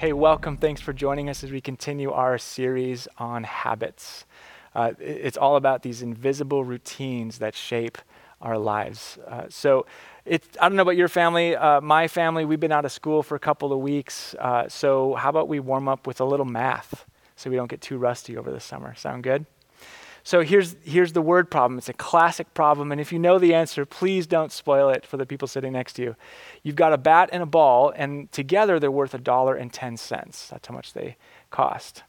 Hey, welcome. Thanks for joining us as we continue our series on habits. Uh, it's all about these invisible routines that shape our lives. Uh, so, it's, I don't know about your family. Uh, my family, we've been out of school for a couple of weeks. Uh, so, how about we warm up with a little math so we don't get too rusty over the summer? Sound good? So here's, here's the word problem. It's a classic problem. And if you know the answer, please don't spoil it for the people sitting next to you. You've got a bat and a ball, and together they're worth a dollar and 10 cents. That's how much they cost.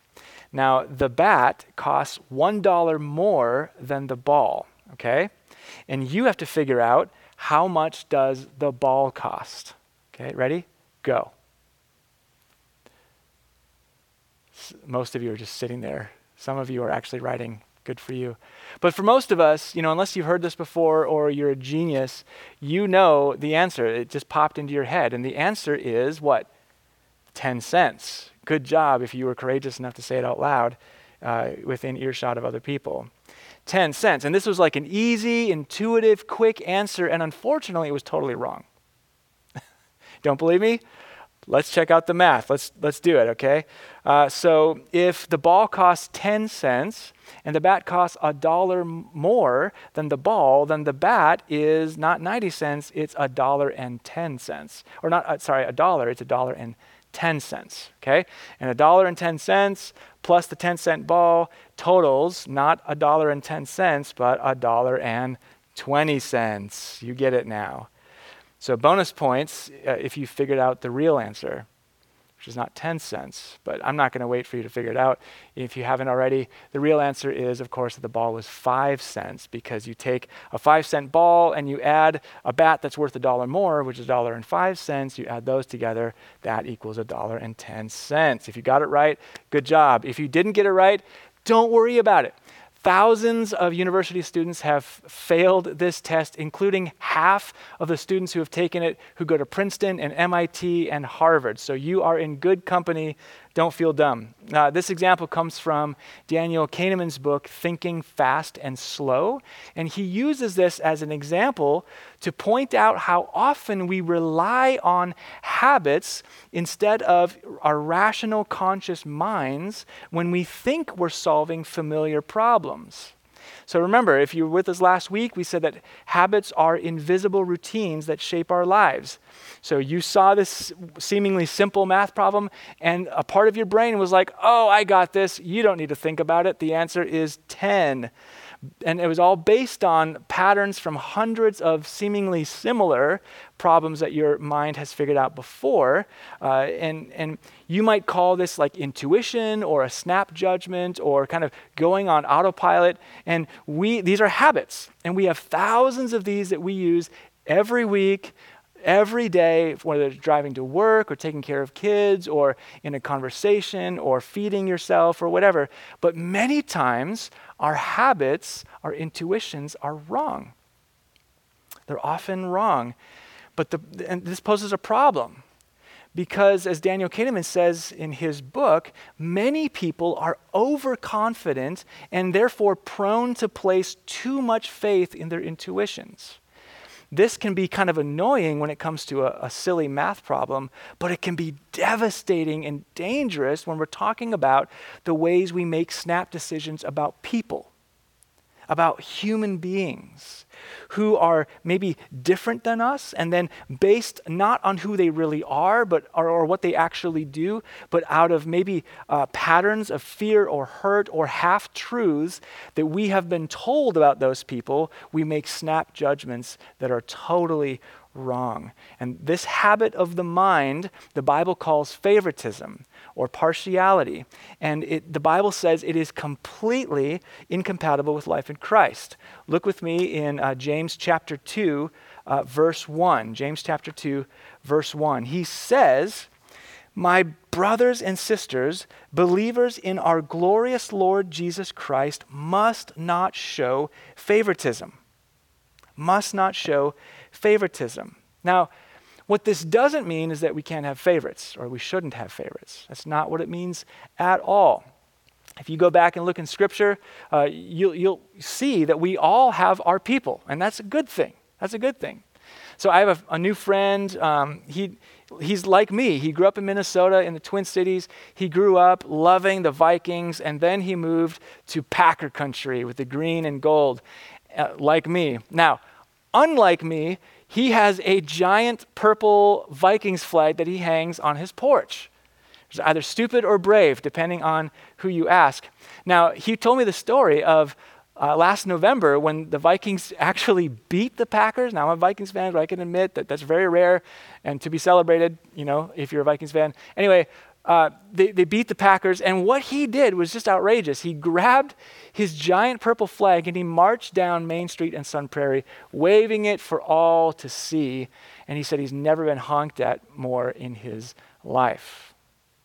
Now, the bat costs $1 more than the ball, okay? And you have to figure out how much does the ball cost. Okay, ready? Go. Most of you are just sitting there. Some of you are actually writing Good for you. But for most of us, you know, unless you've heard this before or you're a genius, you know the answer. It just popped into your head. And the answer is what? 10 cents. Good job if you were courageous enough to say it out loud uh, within earshot of other people. 10 cents. And this was like an easy, intuitive, quick answer. And unfortunately, it was totally wrong. Don't believe me? Let's check out the math. Let's, let's do it, okay? Uh, so if the ball costs 10 cents and the bat costs a dollar more than the ball, then the bat is not 90 cents, it's a dollar and 10 cents. Or not, uh, sorry, a dollar, it's a dollar and 10 cents, okay? And a dollar and 10 cents plus the 10 cent ball totals not a dollar and 10 cents, but a dollar and 20 cents. You get it now. So, bonus points uh, if you figured out the real answer, which is not 10 cents, but I'm not going to wait for you to figure it out. If you haven't already, the real answer is, of course, that the ball was 5 cents because you take a 5 cent ball and you add a bat that's worth a dollar more, which is a dollar and 5 cents. You add those together, that equals a dollar and 10 cents. If you got it right, good job. If you didn't get it right, don't worry about it. Thousands of university students have failed this test, including half of the students who have taken it who go to Princeton and MIT and Harvard. So you are in good company don't feel dumb. Uh, this example comes from Daniel Kahneman's book, Thinking Fast and Slow. And he uses this as an example to point out how often we rely on habits instead of our rational, conscious minds when we think we're solving familiar problems. So remember, if you were with us last week, we said that habits are invisible routines that shape our lives. So you saw this seemingly simple math problem, and a part of your brain was like, oh, I got this. You don't need to think about it. The answer is 10. And it was all based on patterns from hundreds of seemingly similar problems that your mind has figured out before. Uh, and, and you might call this like intuition or a snap judgment or kind of going on autopilot. And we, these are habits. And we have thousands of these that we use every week every day, whether it's driving to work or taking care of kids or in a conversation or feeding yourself or whatever. But many times, our habits, our intuitions are wrong. They're often wrong. But the, and this poses a problem because, as Daniel Kahneman says in his book, many people are overconfident and therefore prone to place too much faith in their intuitions. This can be kind of annoying when it comes to a, a, silly math problem, but it can be devastating and dangerous when we're talking about the ways we make snap decisions about people about human beings who are maybe different than us, and then based not on who they really are, but or, or what they actually do, but out of maybe uh, patterns of fear or hurt or half truths that we have been told about those people, we make snap judgments that are totally wrong. And this habit of the mind, the Bible calls favoritism or partiality. And it, the Bible says it is completely incompatible with life in Christ. Look with me in uh, James chapter 2, uh, verse 1. James chapter 2, verse 1. He says, My brothers and sisters, believers in our glorious Lord Jesus Christ, must not show favoritism. Must not show favoritism. Now, what this doesn't mean is that we can't have favorites or we shouldn't have favorites. That's not what it means at all. If you go back and look in Scripture, uh, you'll, you'll see that we all have our people, and that's a good thing. That's a good thing. So I have a, a new friend. Um, he, he's like me. He grew up in Minnesota in the Twin Cities. He grew up loving the Vikings, and then he moved to Packer country with the green and gold, uh, like me. Now, unlike me, he has a giant purple Vikings flag that he hangs on his porch. It's either stupid or brave, depending on who you ask. Now, he told me the story of uh, last November when the Vikings actually beat the Packers. Now, I'm a Vikings fan, but I can admit that that's very rare and to be celebrated, you know, if you're a Vikings fan. Anyway, uh, they, they beat the Packers, and what he did was just outrageous. He grabbed his giant purple flag and he marched down Main Street in Sun Prairie, waving it for all to see. And he said he's never been honked at more in his life.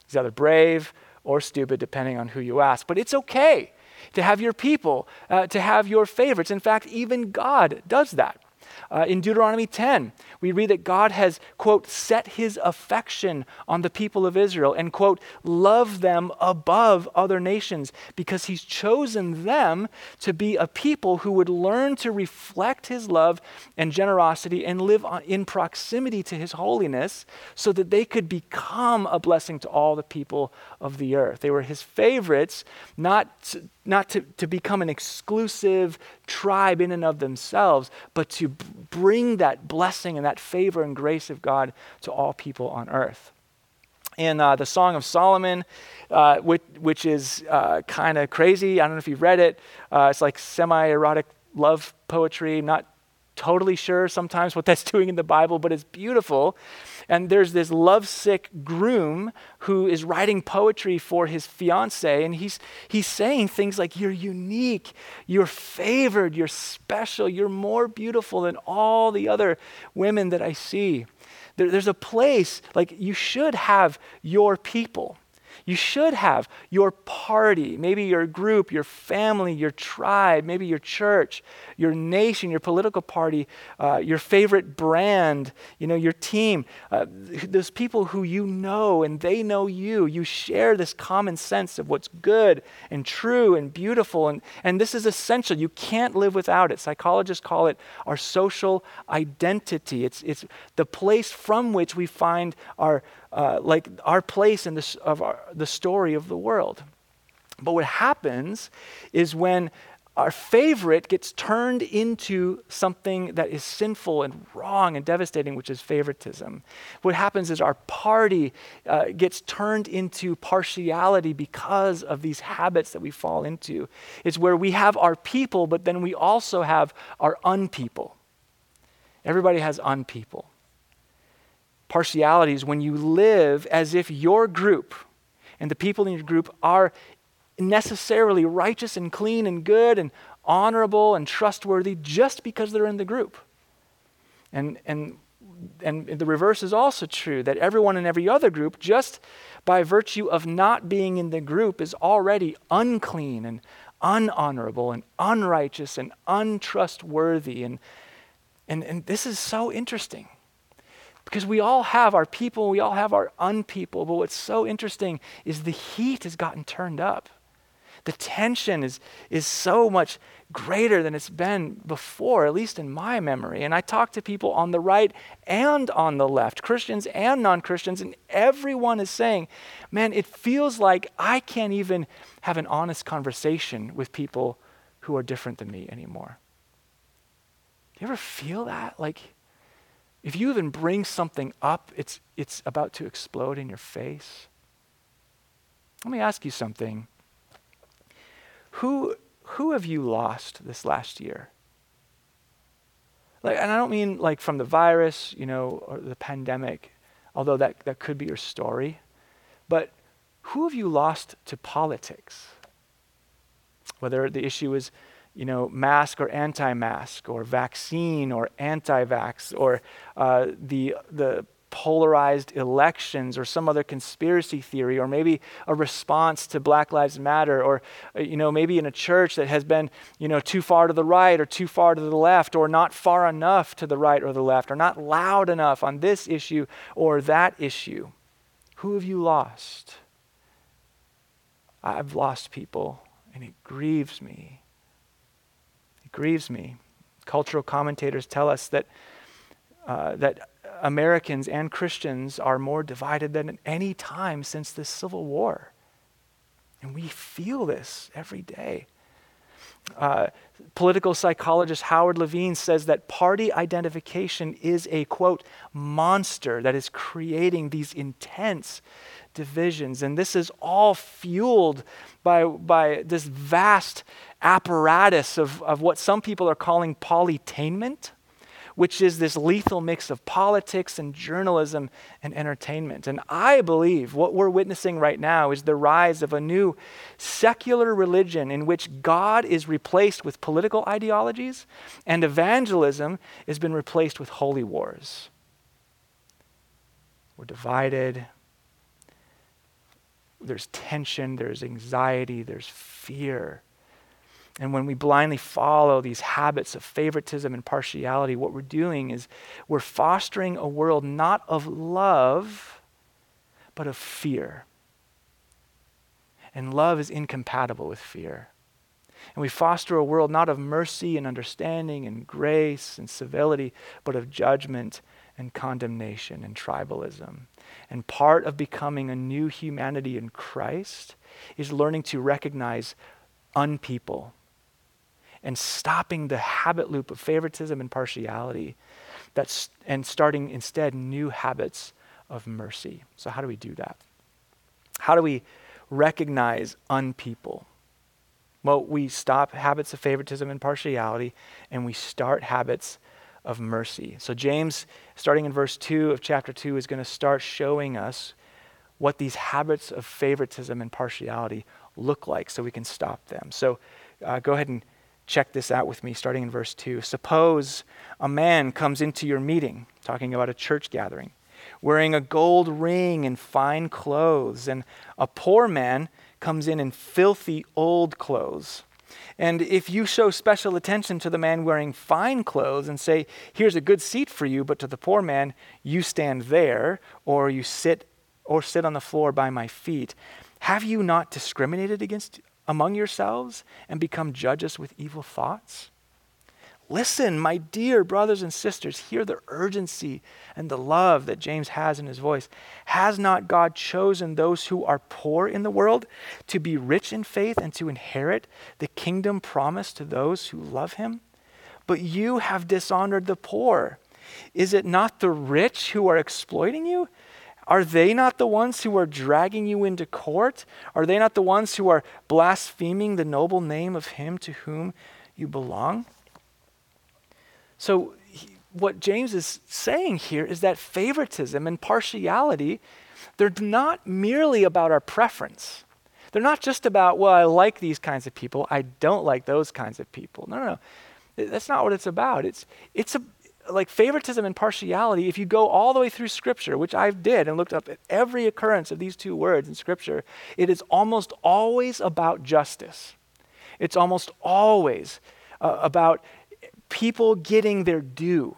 He's either brave or stupid, depending on who you ask. But it's okay to have your people, uh, to have your favorites. In fact, even God does that. Uh, in Deuteronomy 10, we read that God has, quote, set his affection on the people of Israel and, quote, love them above other nations because he's chosen them to be a people who would learn to reflect his love and generosity and live in proximity to his holiness so that they could become a blessing to all the people of the earth. They were his favorites, not not to, to become an exclusive tribe in and of themselves, but to b- bring that blessing and that favor and grace of God to all people on earth. In uh, the Song of Solomon, uh, which, which, is uh, kind of crazy, I don't know if you've read it, uh, it's like semi erotic love poetry, not totally sure sometimes what that's doing in the Bible, but it's beautiful. And there's this lovesick groom who is writing poetry for his fiancee, and he's, he's saying things like, You're unique, you're favored, you're special, you're more beautiful than all the other women that I see. There, there's a place, like, you should have your people. You should have your party, maybe your group, your family, your tribe, maybe your church, your nation, your political party, uh, your favorite brand, you know, your team. Uh, those people who you know and they know you. You share this common sense of what's good and true and beautiful. And, and this is essential. You can't live without it. Psychologists call it our social identity. It's, it's the place from which we find our uh, like our place in this, of our, the story of the world. But what happens is when our favorite gets turned into something that is sinful and wrong and devastating, which is favoritism. What happens is our party uh, gets turned into partiality because of these habits that we fall into. It's where we have our people, but then we also have our unpeople. Everybody has unpeople partiality is when you live as if your group and the people in your group are necessarily righteous and clean and good and honorable and trustworthy just because they're in the group. And, and, and the reverse is also true that everyone in every other group, just by virtue of not being in the group, is already unclean and unhonorable and unrighteous and untrustworthy. And, and, and this is so interesting because we all have our people, we all have our unpeople. But what's so interesting is the heat has gotten turned up. The tension is, is so much greater than it's been before, at least in my memory. And I talk to people on the right and on the left, Christians and non Christians, and everyone is saying, man, it feels like I can't even have an honest conversation with people who are different than me anymore. Do you ever feel that? Like, if you even bring something up, it's, it's about to explode in your face. Let me ask you something. Who, who have you lost this last year? Like, and I don't mean like from the virus, you know, or the pandemic, although that, that could be your story. But who have you lost to politics? Whether the issue is you know, mask or anti-mask, or vaccine or anti-vax, or uh, the the polarized elections, or some other conspiracy theory, or maybe a response to Black Lives Matter, or uh, you know, maybe in a church that has been you know too far to the right or too far to the left, or not far enough to the right or the left, or not loud enough on this issue or that issue. Who have you lost? I've lost people, and it grieves me grieves me. Cultural commentators tell us that uh, that Americans and Christians are more divided than at any time since the Civil War. And we feel this every day. Uh, political psychologist Howard Lavine says that party identification is a quote monster that is creating these intense divisions and this is all fueled by, by this vast apparatus of, of what some people are calling polytainment which is this lethal mix of politics and journalism and entertainment. And I believe what we're witnessing right now is the rise of a new secular religion in which God is replaced with political ideologies and evangelism has been replaced with holy wars. We're divided. There's tension, there's anxiety, there's fear. And when we blindly follow these habits of favoritism and partiality, what we're doing is we're fostering a world not of love, but of fear. And love is incompatible with fear. And we foster a world not of mercy and understanding and grace and civility, but of judgment and condemnation and tribalism. And part of becoming a new humanity in Christ is learning to recognize unpeople and stopping the habit loop of favoritism and partiality that's, and starting instead new habits of mercy. So, how do we do that? How do we recognize unpeople? Well, we stop habits of favoritism and partiality and we start habits of mercy. So, James, starting in verse 2 of chapter 2, is going to start showing us what these habits of favoritism and partiality look like so we can stop them. So, uh, go ahead and Check this out with me, starting in verse 2. Suppose a man comes into your meeting, talking about a church gathering, wearing a gold ring and fine clothes, and a poor man comes in in filthy old clothes. And if you show special attention to the man wearing fine clothes and say, Here's a good seat for you, but to the poor man, you stand there, or you sit or sit on the floor by my feet, have you not discriminated against among yourselves and become judges with evil thoughts? Listen, my dear brothers and sisters, hear the urgency and the love that James has in his voice. Has not God chosen those who are poor in the world to be rich in faith and to inherit the kingdom promised to those who love him? But you have dishonored the poor. Is it not the rich who are exploiting you? Are they not the ones who are dragging you into court? Are they not the ones who are blaspheming the noble name of him to whom you belong? So, he, what James is saying here is that favoritism and partiality, they're not merely about our preference. They're not just about, well, I like these kinds of people, I don't like those kinds of people. No, no, no. That's not what it's about. It's, it's, a, like favoritism and partiality, if you go all the way through Scripture, which I did and looked up at every occurrence of these two words in Scripture, it is almost always about justice. It's almost always uh, about people getting their due.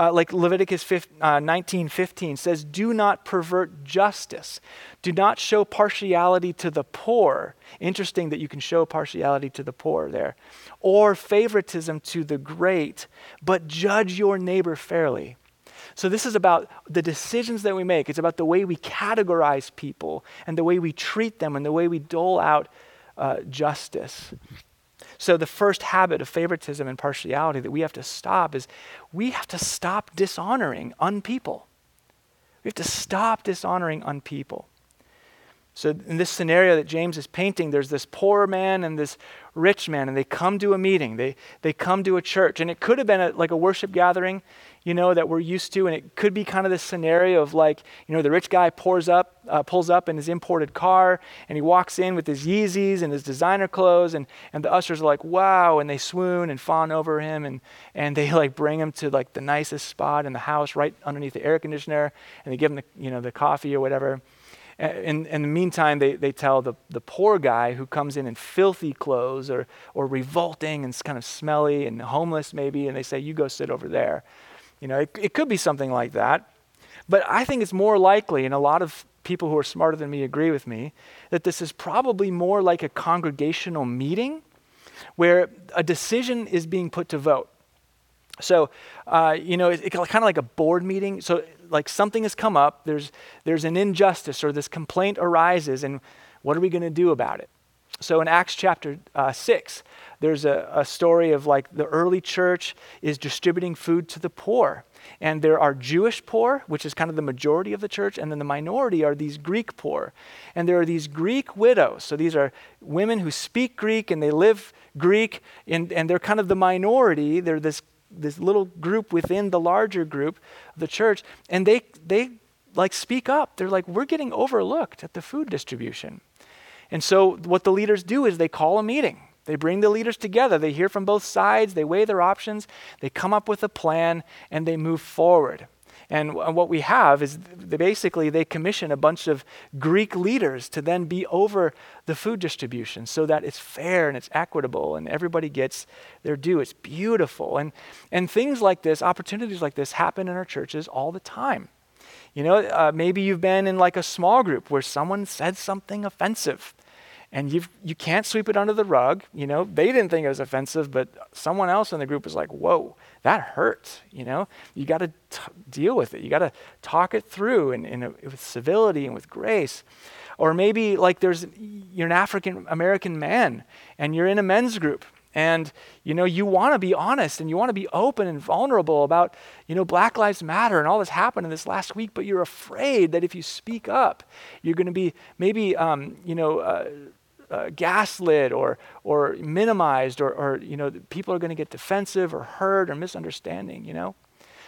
Uh, like Leviticus 15, uh, 19 15 says, Do not pervert justice. Do not show partiality to the poor. Interesting that you can show partiality to the poor there. Or favoritism to the great, but judge your neighbor fairly. So, this is about the decisions that we make. It's about the way we categorize people and the way we treat them and the way we dole out uh, justice. So, the first habit of favoritism and partiality that we have to stop is we have to stop dishonoring unpeople. We have to stop dishonoring unpeople. So, in this scenario that James is painting, there's this poor man and this rich man, and they come to a meeting. They, they come to a church. And it could have been a, like a worship gathering, you know, that we're used to. And it could be kind of this scenario of like, you know, the rich guy pours up, uh, pulls up in his imported car, and he walks in with his Yeezys and his designer clothes. And, and the ushers are like, wow. And they swoon and fawn over him. And, and they like bring him to like the nicest spot in the house right underneath the air conditioner. And they give him the, you know, the coffee or whatever in, in the meantime, they, they tell the, the poor guy who comes in in filthy clothes or, or revolting and kind of smelly and homeless maybe, and they say, You go sit over there. You know, it, it could be something like that. But I think it's more likely, and a lot of people who are smarter than me agree with me, that this is probably more like a congregational meeting where a decision is being put to vote. So, uh, you know, it's it, kind of like a board meeting. So, like something has come up, there's, there's an injustice or this complaint arises, and what are we going to do about it? So, in Acts chapter uh, 6, there's a, a story of like the early church is distributing food to the poor. And there are Jewish poor, which is kind of the majority of the church, and then the minority are these Greek poor. And there are these Greek widows. So these are women who speak Greek and they live Greek, and, and they're kind of the minority. They're this this little group within the larger group the church, and they they like speak up. They're like, we're getting overlooked at the food distribution. And so what the leaders do is they call a meeting. They bring the leaders together. They hear from both sides. They weigh their options. They come up with a plan and they move forward. And what we have is they basically they commission a bunch of Greek leaders to then be over the food distribution so that it's fair and it's equitable and everybody gets their due. It's beautiful. And, and things like this, opportunities like this, happen in our churches all the time. You know, uh, maybe you've been in like a small group where someone said something offensive and you you can't sweep it under the rug. You know, they didn't think it was offensive, but someone else in the group was like, "Whoa, that hurts." You know, you got to deal with it. You got to talk it through and, and with civility and with grace. Or maybe like there's you're an African American man and you're in a men's group and you know you want to be honest and you want to be open and vulnerable about you know black lives matter and all this happened in this last week but you're afraid that if you speak up you're going to be maybe um, you know uh, uh, gaslit or, or minimized or, or, you know, people are going to get defensive or hurt or misunderstanding, you know?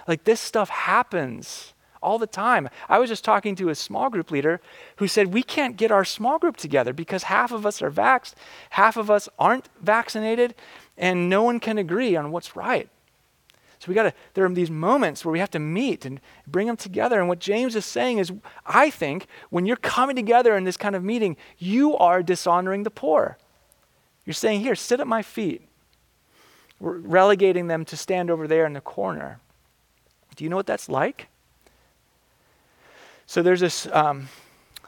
Like this stuff happens all the time. I was just talking to a small group leader who said, We can't get our small group together because half of us are vaxxed, half of us aren't vaccinated, and no one can agree on what's right. So we got to, there are these moments where we have to meet and bring them together. And what James is saying is, I think when you're coming together in this kind of meeting, you are dishonoring the poor. You're saying, here, sit at my feet. We're relegating them to stand over there in the corner. Do you know what that's like? So there's this, um,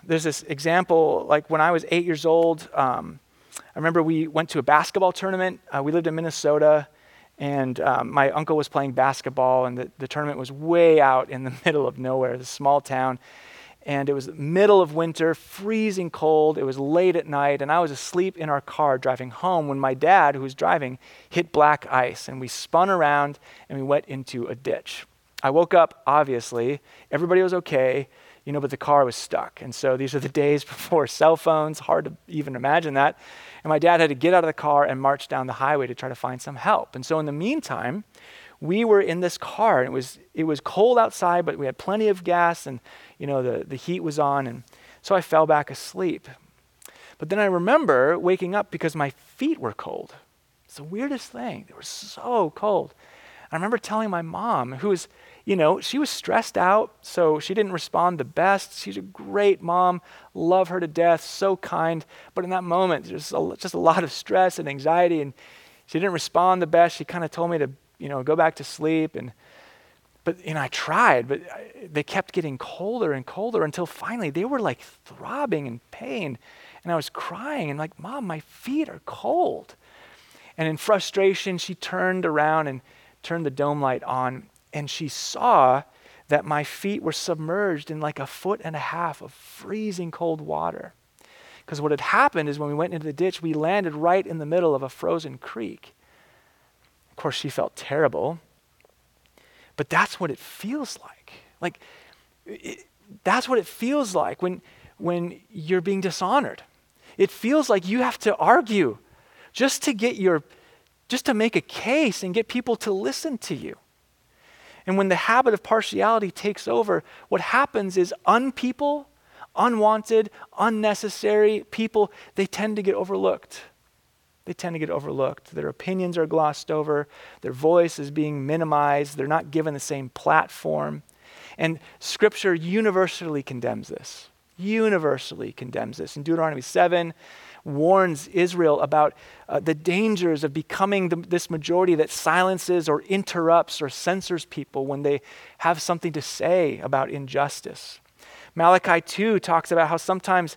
there's this example, like when I was eight years old, um, I remember we went to a basketball tournament. Uh, we lived in Minnesota and um, my uncle was playing basketball, and the, the tournament was way out in the middle of nowhere, this small town. And it was middle of winter, freezing cold. It was late at night, and I was asleep in our car driving home when my dad, who was driving, hit black ice, and we spun around and we went into a ditch. I woke up, obviously. Everybody was okay, you know, but the car was stuck. And so these are the days before cell phones, hard to even imagine that. And my dad had to get out of the car and march down the highway to try to find some help. And so in the meantime, we were in this car and it was it was cold outside, but we had plenty of gas and you know the, the heat was on and so I fell back asleep. But then I remember waking up because my feet were cold. It's the weirdest thing. They were so cold. I remember telling my mom, who was you know, she was stressed out, so she didn't respond the best. She's a great mom, love her to death, so kind. But in that moment, there's a, just a lot of stress and anxiety, and she didn't respond the best. She kind of told me to, you know, go back to sleep. And but you know, I tried, but I, they kept getting colder and colder until finally they were like throbbing in pain, and I was crying and like, "Mom, my feet are cold." And in frustration, she turned around and turned the dome light on and she saw that my feet were submerged in like a foot and a half of freezing cold water. Because what had happened is when we went into the ditch, we landed right in the middle of a frozen creek. Of course, she felt terrible, but that's what it feels like. Like, it, that's what it feels like when, when you're being dishonored. It feels like you have to argue just to get your, just to make a case and get people to listen to you. And when the habit of partiality takes over, what happens is unpeople, unwanted, unnecessary people, they tend to get overlooked. They tend to get overlooked. Their opinions are glossed over, their voice is being minimized, they're not given the same platform. And Scripture universally condemns this. Universally condemns this. In Deuteronomy 7, warns Israel about uh, the dangers of becoming the, this majority that silences or interrupts or censors people when they have something to say about injustice. Malachi 2 talks about how sometimes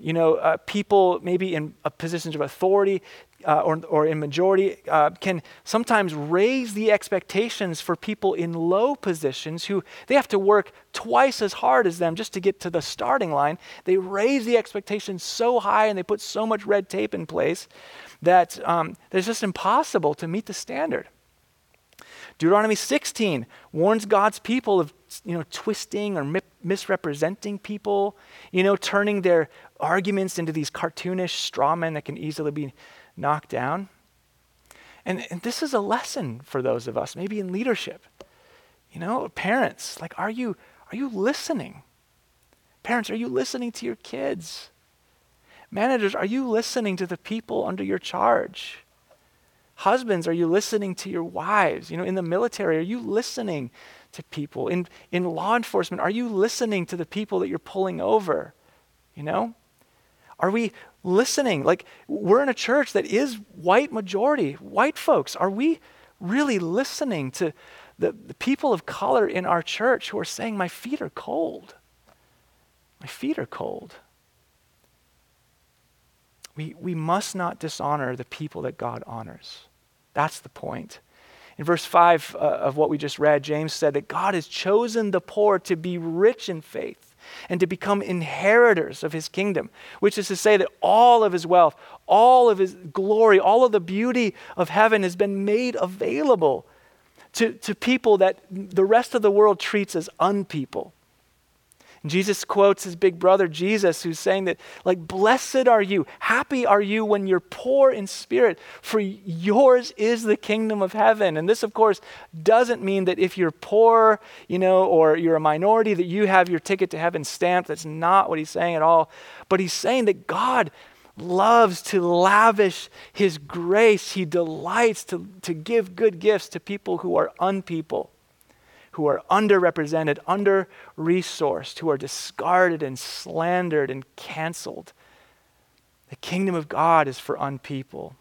you know, uh, people maybe in positions of authority uh, or, or in majority uh, can sometimes raise the expectations for people in low positions who they have to work twice as hard as them just to get to the starting line. They raise the expectations so high and they put so much red tape in place that um, it's just impossible to meet the standard. Deuteronomy 16 warns God's people of you know twisting or mi- misrepresenting people, you know, turning their arguments into these cartoonish straw men that can easily be knocked down. And, and this is a lesson for those of us, maybe in leadership. You know, parents, like, are you, are you listening? Parents, are you listening to your kids? Managers, are you listening to the people under your charge? Husbands, are you listening to your wives? You know, in the military, are you listening to people? In, in law enforcement, are you listening to the people that you're pulling over? You know? Are we listening? Like, we're in a church that is white majority, white folks. Are we really listening to the, the people of color in our church who are saying, My feet are cold? My feet are cold. We, we must not dishonor the people that God honors. That's the point. In verse 5 uh, of what we just read, James said that God has chosen the poor to be rich in faith and to become inheritors of his kingdom, which is to say that all of his wealth, all of his glory, all of the beauty of heaven has been made available to, to people that the rest of the world treats as unpeople. Jesus quotes his big brother Jesus, who's saying that, like, blessed are you, happy are you when you're poor in spirit, for yours is the kingdom of heaven. And this, of course, doesn't mean that if you're poor, you know, or you're a minority, that you have your ticket to heaven stamped. That's not what he's saying at all. But he's saying that God loves to lavish his grace, he delights to, to give good gifts to people who are unpeople who are underrepresented, under resourced, who are discarded and slandered and canceled. The kingdom of God is for unpeople.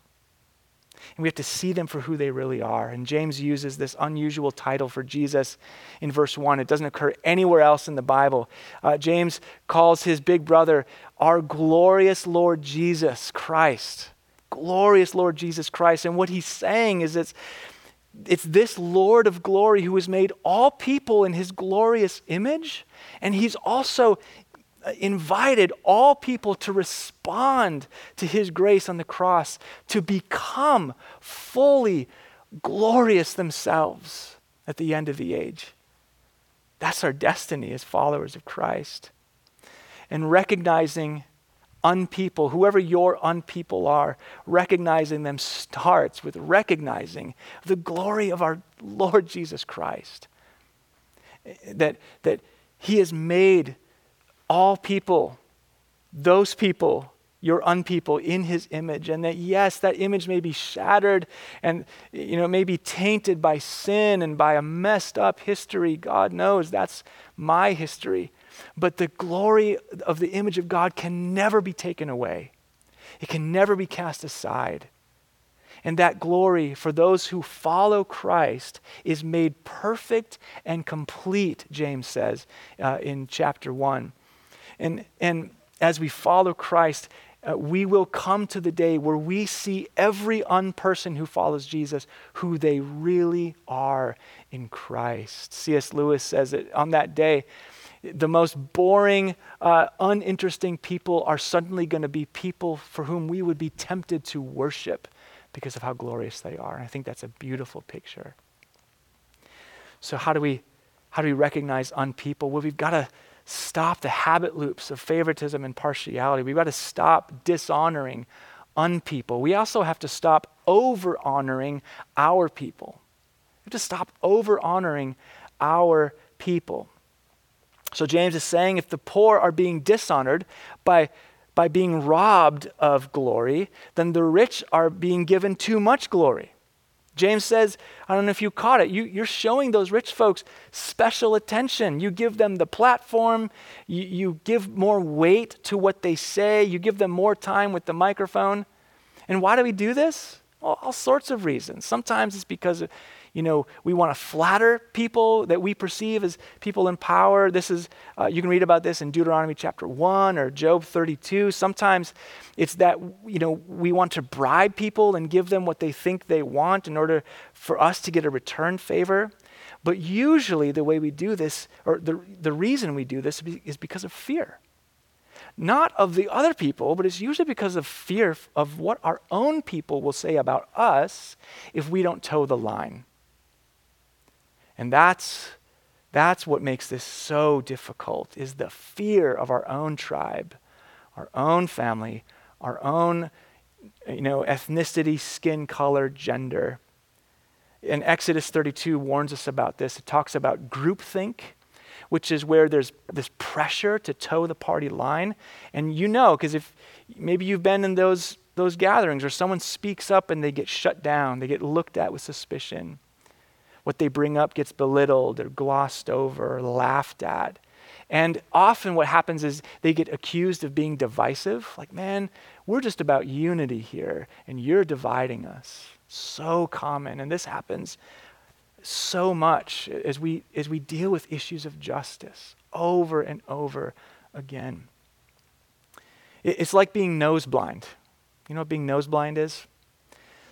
And we have to see them for who they really are. And James uses this unusual title for Jesus in verse 1. It doesn't occur anywhere else in the Bible. Uh, James calls his big brother our glorious Lord Jesus Christ. Glorious Lord Jesus Christ. And what he's saying is it's it's this Lord of glory who has made all people in his glorious image. And he's also uh, invited all people to respond to his grace on the cross, to become fully glorious themselves at the end of the age. That's our destiny as followers of Christ. And recognizing unpeople, whoever your unpeople are, recognizing them starts with recognizing the glory of our Lord Jesus Christ. That, that He has made all people, those people, your unpeople in his image. And that yes that image may be shattered and you know may be tainted by sin and by a messed up history. God knows that's my history but the glory of the image of God can never be taken away, it can never be cast aside. And that glory for those who follow Christ is made perfect and complete, James says uh, in chapter 1. And, and as we follow Christ, uh, we will come to the day where we see every unperson who follows Jesus who they really are in Christ. C.S. Lewis says that on that day, the most boring, uh, uninteresting people are suddenly going to be people for whom we would be tempted to worship because of how glorious they are. And I think that's a beautiful picture. So how do we how do we recognize unpeople? Well, we've got to stop the habit loops of favoritism and partiality. We've got to stop dishonoring unpeople. We also have to stop over honoring our people. We have to stop over honoring our people. So James is saying if the poor are being dishonored by, by being robbed of glory, then the rich are being given too much glory. James says, I don't know if you caught it, you, you're showing those rich folks special attention. You give them the platform, you, you give more weight to what they say, you give them more time with the microphone. And why do we do this? Well, all sorts of reasons. Sometimes it's because, you know, we want to flatter people that we perceive as people in power. This is, uh, you can read about this in Deuteronomy chapter 1 or Job 32. Sometimes it's that, you know, we want to bribe people and give them what they think they want in order for us to get a return favor. But usually the way we do this, or the, the reason we do this, is because of fear not of the other people, but it's usually because of fear of what our own people will say about us if we don't toe the line. And that's, that's what makes this so difficult is the fear of our own tribe, our own family, our own you know, ethnicity, skin color, gender. And Exodus 32 warns us about this. It talks about groupthink which is where there's this pressure to toe the party line. And you know, because if maybe you've been in those, those gatherings or someone speaks up and they get shut down, they get looked at with suspicion. What they bring up gets belittled or glossed over or laughed at. And often what happens is they get accused of being divisive. Like, man, we're just about unity here, and you're dividing us. So common. And this happens so much as we, as we deal with issues of justice over and over again. It's like being nose blind. You know what being nose blind is?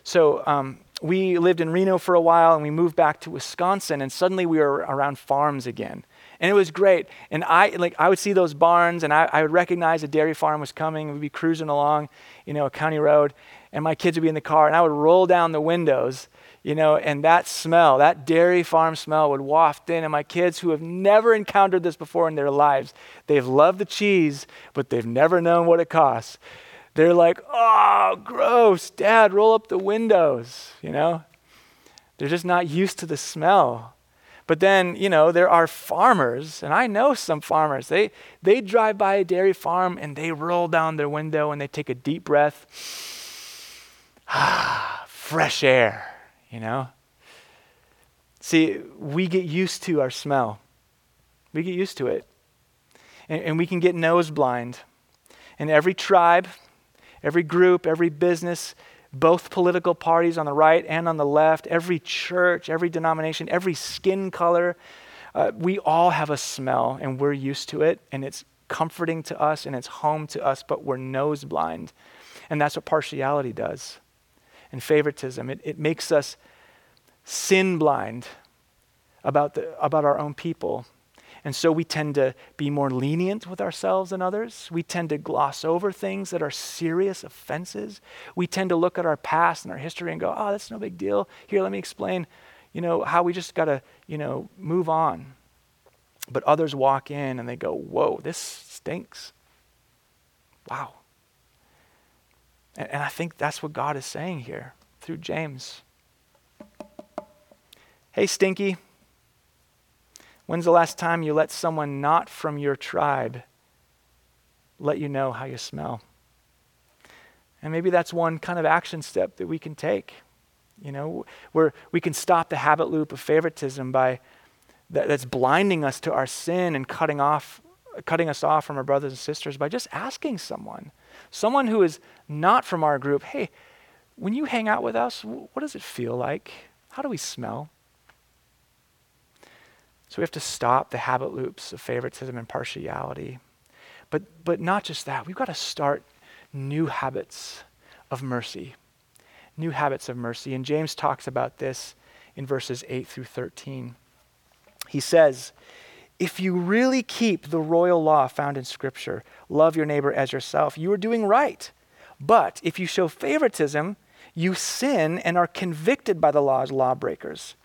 So um, we lived in Reno for a while and we moved back to Wisconsin, and suddenly we were around farms again. And it was great. And I like I would see those barns and I, I would recognize a dairy farm was coming. We'd be cruising along, you know, a county road, and my kids would be in the car, and I would roll down the windows you know, and that smell, that dairy farm smell would waft in. And my kids who have never encountered this before in their lives, they've loved the cheese, but they've never known what it costs. They're like, oh, gross, dad, roll up the windows, you know? They're just not used to the smell. But then, you know, there are farmers, and I know some farmers. They they drive by a dairy farm and they roll down their window and they take a deep breath. Ah, fresh air you know? See, we get used to our smell. We get used to it. And, and we can get nose blind. And every tribe, every group, every business, both political parties on the right and on the left, every church, every denomination, every skin color, uh, we all have a smell and we're used to it and it's comforting to us and it's home to us, but we're nose blind. And that's what partiality does and favoritism. It, it makes us sin blind about, the, about our own people. And so we tend to be more lenient with ourselves and others. We tend to gloss over things that are serious offenses. We tend to look at our past and our history and go, oh, that's no big deal. Here, let me explain, you know, how we just got to, you know, move on. But others walk in and they go, whoa, this stinks. Wow. And, and I think that's what God is saying here through James. Hey, Stinky, when's the last time you let someone not from your tribe let you know how you smell? And maybe that's one kind of action step that we can take. You know, where we can stop the habit loop of favoritism by that, that's blinding us to our sin and cutting off cutting us off from our brothers and sisters by just asking someone, someone who is not from our group, hey, when you hang out with us, what does it feel like? How do we smell? So we have to stop the habit loops of favoritism and partiality. But, but not just that, we've got to start new habits of mercy. New habits of mercy. And James talks about this in verses 8 through 13. He says, if you really keep the royal law found in Scripture, love your neighbor as yourself, you are doing right. But if you show favoritism, you sin and are convicted by the law as lawbreakers.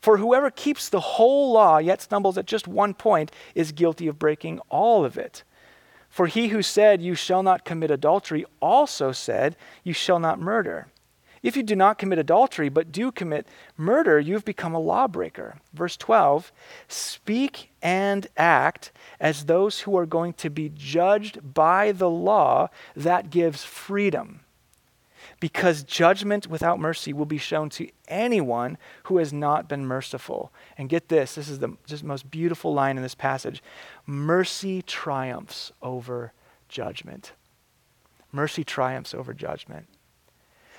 For whoever keeps the whole law yet stumbles at just one point is guilty of breaking all of it. For he who said, You shall not commit adultery, also said, You shall not murder. If you do not commit adultery, but do commit murder, you've become a lawbreaker. Verse 12 Speak and act as those who are going to be judged by the law that gives freedom. Because judgment without mercy will be shown to anyone who has not been merciful. And get this this is the just most beautiful line in this passage mercy triumphs over judgment. Mercy triumphs over judgment.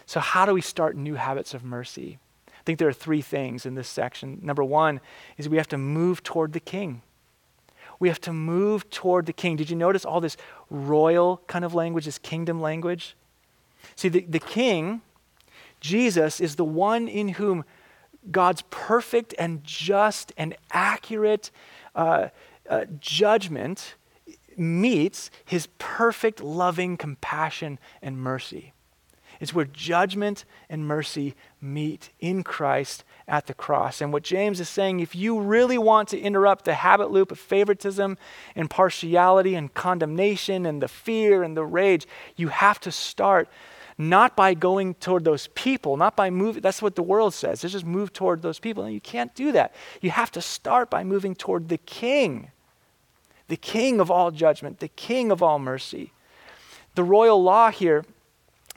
So, how do we start new habits of mercy? I think there are three things in this section. Number one is we have to move toward the king. We have to move toward the king. Did you notice all this royal kind of language, this kingdom language? See, the, the king, Jesus, is the one in whom God's perfect and just and accurate uh, uh, judgment meets his perfect loving compassion and mercy. It's where judgment and mercy meet in Christ at the cross. And what James is saying, if you really want to interrupt the habit loop of favoritism and partiality and condemnation and the fear and the rage, you have to start not by going toward those people, not by moving. That's what the world says. It's just move toward those people. And you can't do that. You have to start by moving toward the King, the King of all judgment, the King of all mercy. The royal law here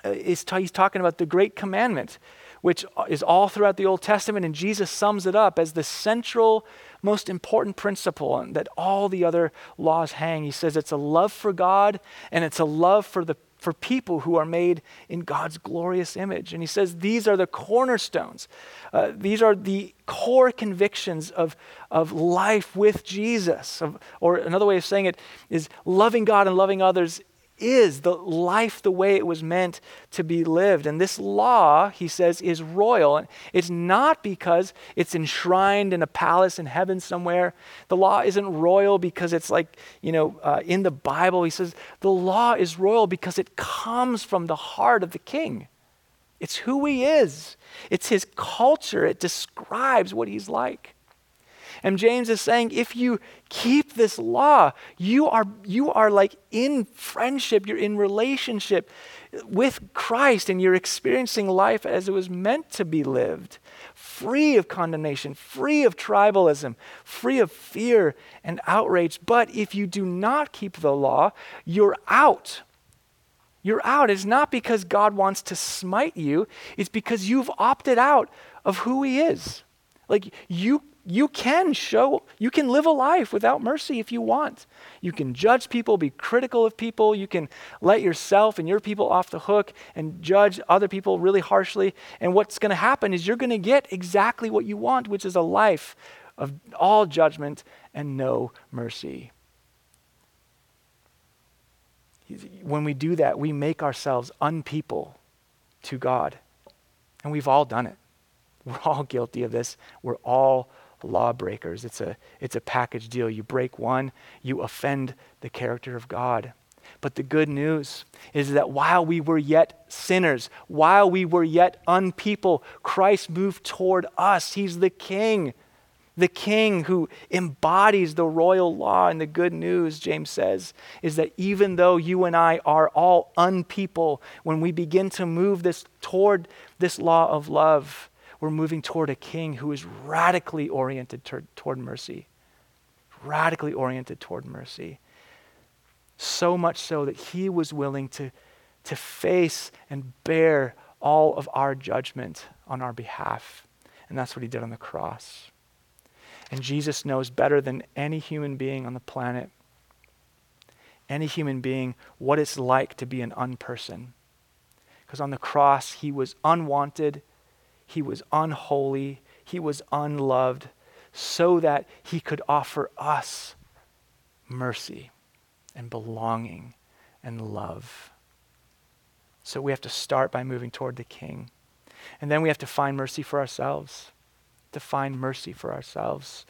uh, t- he's talking about the great commandment, which is all throughout the Old Testament, and Jesus sums it up as the central, most important principle that all the other laws hang. He says it's a love for God and it's a love for the for people who are made in God's glorious image. And he says these are the cornerstones. Uh, these are the core convictions of, of life with Jesus. Of, or another way of saying it is loving God and loving others is the life the way it was meant to be lived. And this law, he says, is royal. It's not because it's enshrined in a palace in heaven somewhere. The law isn't royal because it's like, you know, uh, in the Bible. He says the law is royal because it comes from the heart of the king. It's who he is, it's his culture. It describes what he's like. And James is saying, if you keep this law, you are, you are like in friendship, you're in relationship with Christ, and you're experiencing life as it was meant to be lived free of condemnation, free of tribalism, free of fear and outrage. But if you do not keep the law, you're out. You're out. It's not because God wants to smite you, it's because you've opted out of who He is. Like you you can show, you can live a life without mercy if you want. You can judge people, be critical of people. You can let yourself and your people off the hook and judge other people really harshly. And what's going to happen is you're going to get exactly what you want, which is a life of all judgment and no mercy. When we do that, we make ourselves unpeople to God. And we've all done it. We're all guilty of this. We're all lawbreakers. It's a, it's a package deal. You break one, you offend the character of God. But the good news is that while we were yet sinners, while we were yet unpeople, Christ moved toward us. He's the King, the King who embodies the royal law. And the good news, James says, is that even though you and I are all unpeople, when we begin to move this toward this law of love, we're moving toward a king who is radically oriented toward, toward mercy. Radically oriented toward mercy. So much so that he was willing to, to face and bear all of our judgment on our behalf. And that's what he did on the cross. And Jesus knows better than any human being on the planet, any human being, what it's like to be an unperson. Because on the cross, he was unwanted he was unholy, he was unloved, so that he could offer us mercy and belonging and love. So we have to start by moving toward the King. And then we have to find mercy for ourselves. To find mercy for ourselves.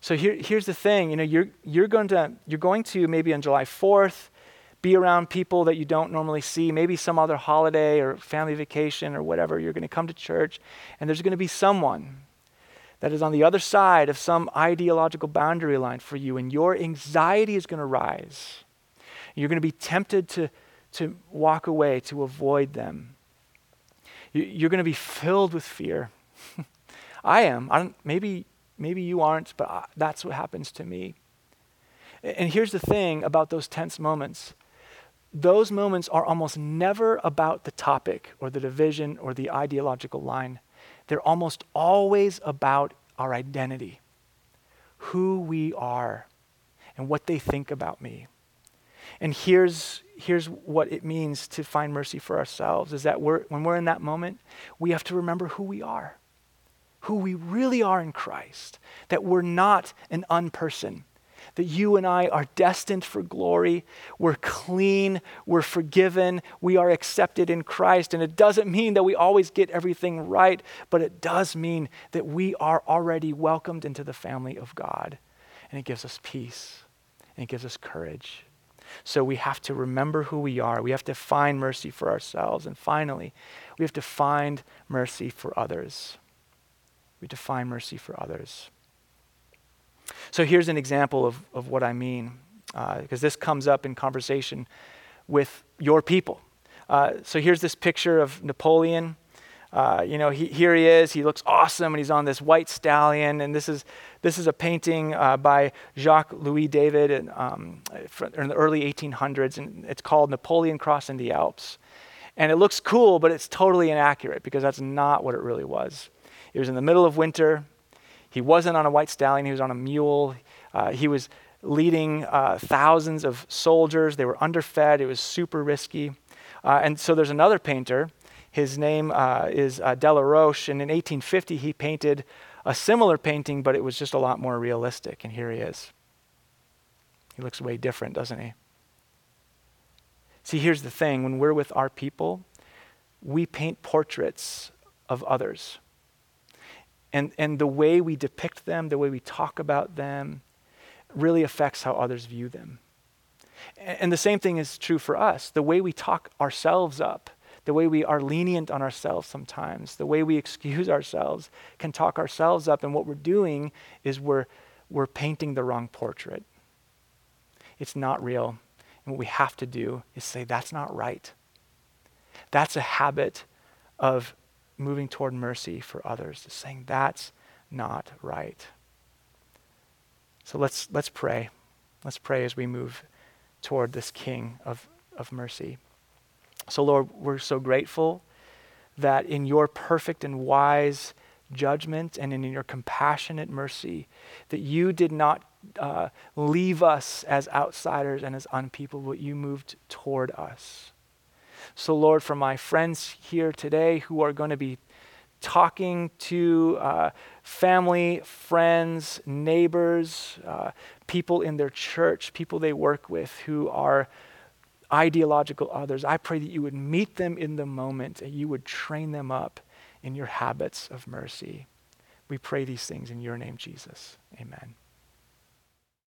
So here, here's the thing, you know, you're, you're, going to, you're going to maybe on July 4th be around people that you don't normally see, maybe some other holiday or family vacation or whatever. You're going to come to church, and there's going to be someone that is on the other side of some ideological boundary line for you, and your anxiety is going to rise. You're going to be tempted to, to walk away, to avoid them. You're going to be filled with fear. I am. I don't, maybe, maybe you aren't, but uh, that's what happens to me. And here's the thing about those tense moments those moments are almost never about the topic or the division or the ideological line. They're almost always about our identity, who we are, and what they think about me. And here's, here's what it means to find mercy for ourselves is that we're, when we're in that moment, we have to remember who we are, who we really are in Christ, that we're not an unperson, that you and I are destined for glory. We're clean, we're forgiven, we are accepted in Christ. And it doesn't mean that we always get everything right, but it does mean that we are already welcomed into the family of God. And it gives us peace, and it gives us courage. So we have to remember who we are. We have to find mercy for ourselves. And finally, we have to find mercy for others. We find mercy for others. So here's an example of, of what I mean, because uh, this comes up in conversation with your people. Uh, so here's this picture of Napoleon. Uh, you know, he, here he is. He looks awesome, and he's on this white stallion. And this is this is a painting uh, by Jacques Louis David in, um, in the early 1800s, and it's called Napoleon Crossing the Alps. And it looks cool, but it's totally inaccurate because that's not what it really was. It was in the middle of winter. He wasn't on a white stallion, he was on a mule. Uh, he was leading uh, thousands of soldiers. They were underfed, it was super risky. Uh, and so there's another painter. His name uh, is uh, Delaroche, and in 1850 he painted a similar painting, but it was just a lot more realistic. And here he is. He looks way different, doesn't he? See, here's the thing when we're with our people, we paint portraits of others. And, and the way we depict them, the way we talk about them, really affects how others view them. And, and the same thing is true for us. The way we talk ourselves up, the way we are lenient on ourselves sometimes, the way we excuse ourselves can talk ourselves up. And what we're doing is we're, we're painting the wrong portrait. It's not real. And what we have to do is say, that's not right. That's a habit of moving toward mercy for others, saying that's not right. So let's, let's pray. Let's pray as we move toward this King of, of mercy. So, Lord, we're so grateful that in your perfect and wise judgment and in your compassionate mercy, that you did not uh, leave us as outsiders and as unpeople, but you moved toward us. So, Lord, for my friends here today who are going to be talking to uh, family, friends, neighbors, uh, people in their church, people they work with who are ideological others, I pray that you would meet them in the moment and you would train them up in your habits of mercy. We pray these things in your name, Jesus. Amen.